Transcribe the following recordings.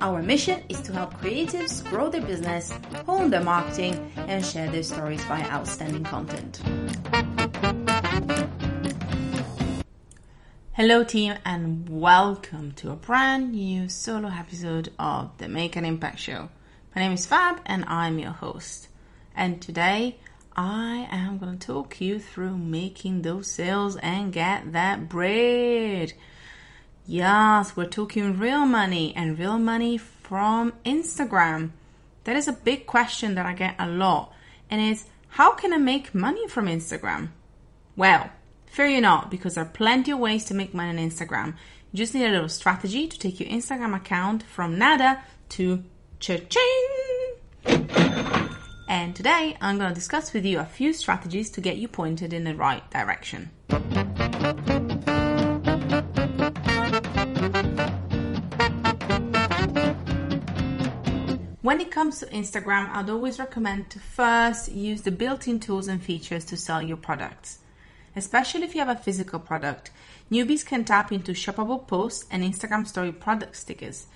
Our mission is to help creatives grow their business, hone their marketing, and share their stories via outstanding content. Hello, team, and welcome to a brand new solo episode of the Make an Impact Show. My name is Fab, and I'm your host. And today, I am going to talk you through making those sales and get that bread. Yes, we're talking real money and real money from Instagram. That is a big question that I get a lot. And it's how can I make money from Instagram? Well, fear you not, because there are plenty of ways to make money on Instagram. You just need a little strategy to take your Instagram account from nada to cha-ching. And today I'm going to discuss with you a few strategies to get you pointed in the right direction. When it comes to Instagram, I'd always recommend to first use the built in tools and features to sell your products. Especially if you have a physical product, newbies can tap into shoppable posts and Instagram story product stickers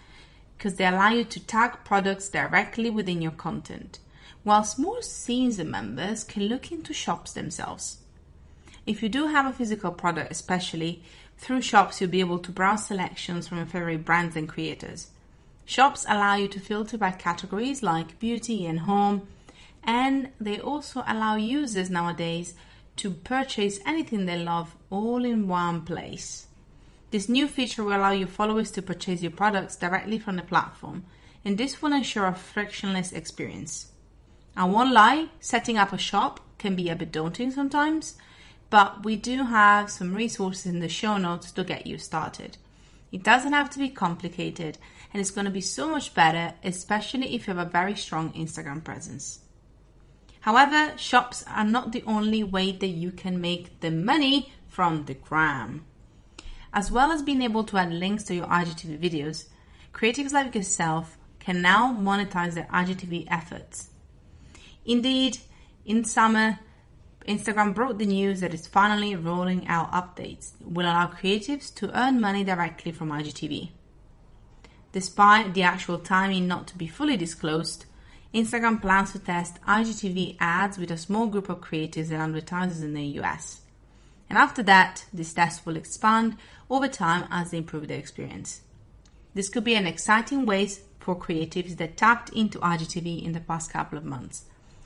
because they allow you to tag products directly within your content, whilst more seasoned members can look into shops themselves. If you do have a physical product, especially through shops, you'll be able to browse selections from your favorite brands and creators. Shops allow you to filter by categories like beauty and home, and they also allow users nowadays to purchase anything they love all in one place. This new feature will allow your followers to purchase your products directly from the platform, and this will ensure a frictionless experience. I won't lie, setting up a shop can be a bit daunting sometimes, but we do have some resources in the show notes to get you started. It doesn't have to be complicated and it's going to be so much better, especially if you have a very strong Instagram presence. However, shops are not the only way that you can make the money from the gram. As well as being able to add links to your IGTV videos, creatives like yourself can now monetize their IGTV efforts. Indeed, in summer, Instagram broke the news that it's finally rolling out updates will allow creatives to earn money directly from IGTV. Despite the actual timing not to be fully disclosed, Instagram plans to test IGTV ads with a small group of creatives and advertisers in the US. And after that, this test will expand over time as they improve their experience. This could be an exciting way for creatives that tapped into IGTV in the past couple of months.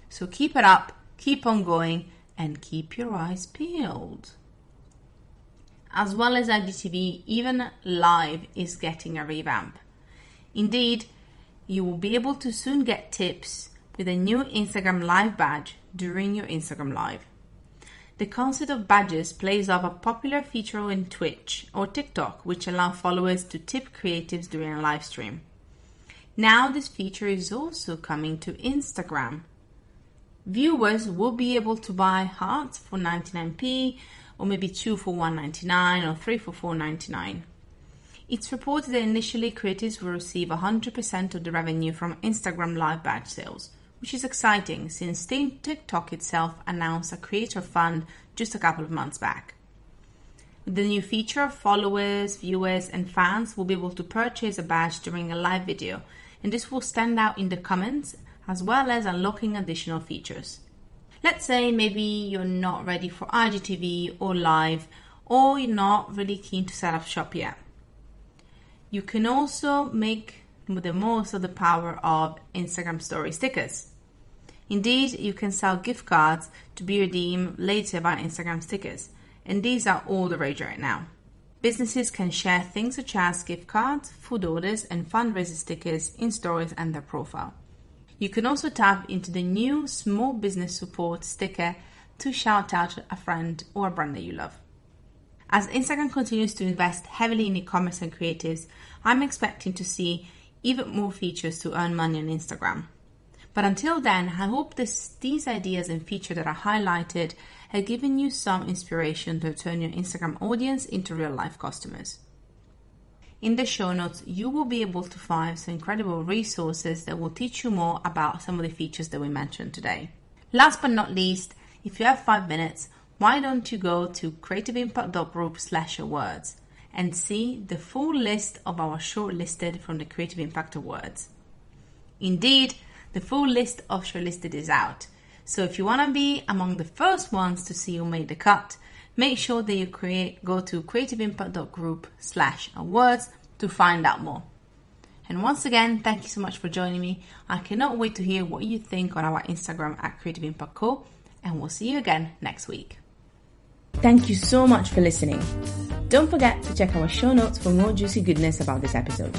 So keep it up, keep on going, and keep your eyes peeled. As well as IGTV, even live is getting a revamp. Indeed, you will be able to soon get tips with a new Instagram Live badge during your Instagram Live. The concept of badges plays off a popular feature in Twitch or TikTok, which allow followers to tip creatives during a live stream. Now, this feature is also coming to Instagram, viewers will be able to buy hearts for 99p or maybe two for 199 or three for 499 it's reported that initially creators will receive 100% of the revenue from Instagram live badge sales, which is exciting since TikTok itself announced a creator fund just a couple of months back. With the new feature, followers, viewers, and fans will be able to purchase a badge during a live video, and this will stand out in the comments as well as unlocking additional features. Let's say maybe you're not ready for IGTV or live, or you're not really keen to set up shop yet. You can also make the most of the power of Instagram story stickers. Indeed, you can sell gift cards to be redeemed later by Instagram stickers, and these are all the rage right now. Businesses can share things such as gift cards, food orders, and fundraiser stickers in stories and their profile. You can also tap into the new small business support sticker to shout out a friend or a brand that you love. As Instagram continues to invest heavily in e commerce and creatives, I'm expecting to see even more features to earn money on Instagram. But until then, I hope this, these ideas and features that are highlighted have given you some inspiration to turn your Instagram audience into real life customers. In the show notes, you will be able to find some incredible resources that will teach you more about some of the features that we mentioned today. Last but not least, if you have five minutes, why don't you go to creativeimpact.group slash awards and see the full list of our shortlisted from the Creative Impact Awards. Indeed, the full list of shortlisted is out. So if you want to be among the first ones to see who made the cut, make sure that you create go to creativeimpact.group slash awards to find out more. And once again, thank you so much for joining me. I cannot wait to hear what you think on our Instagram at Creative Impact Co. And we'll see you again next week. Thank you so much for listening. Don't forget to check our show notes for more juicy goodness about this episode.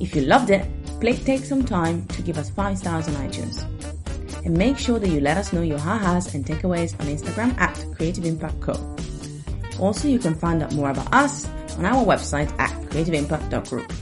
If you loved it, please take some time to give us 5 stars on iTunes. And make sure that you let us know your ha-has and takeaways on Instagram at Creative Impact Co. Also, you can find out more about us on our website at creativeimpact.group.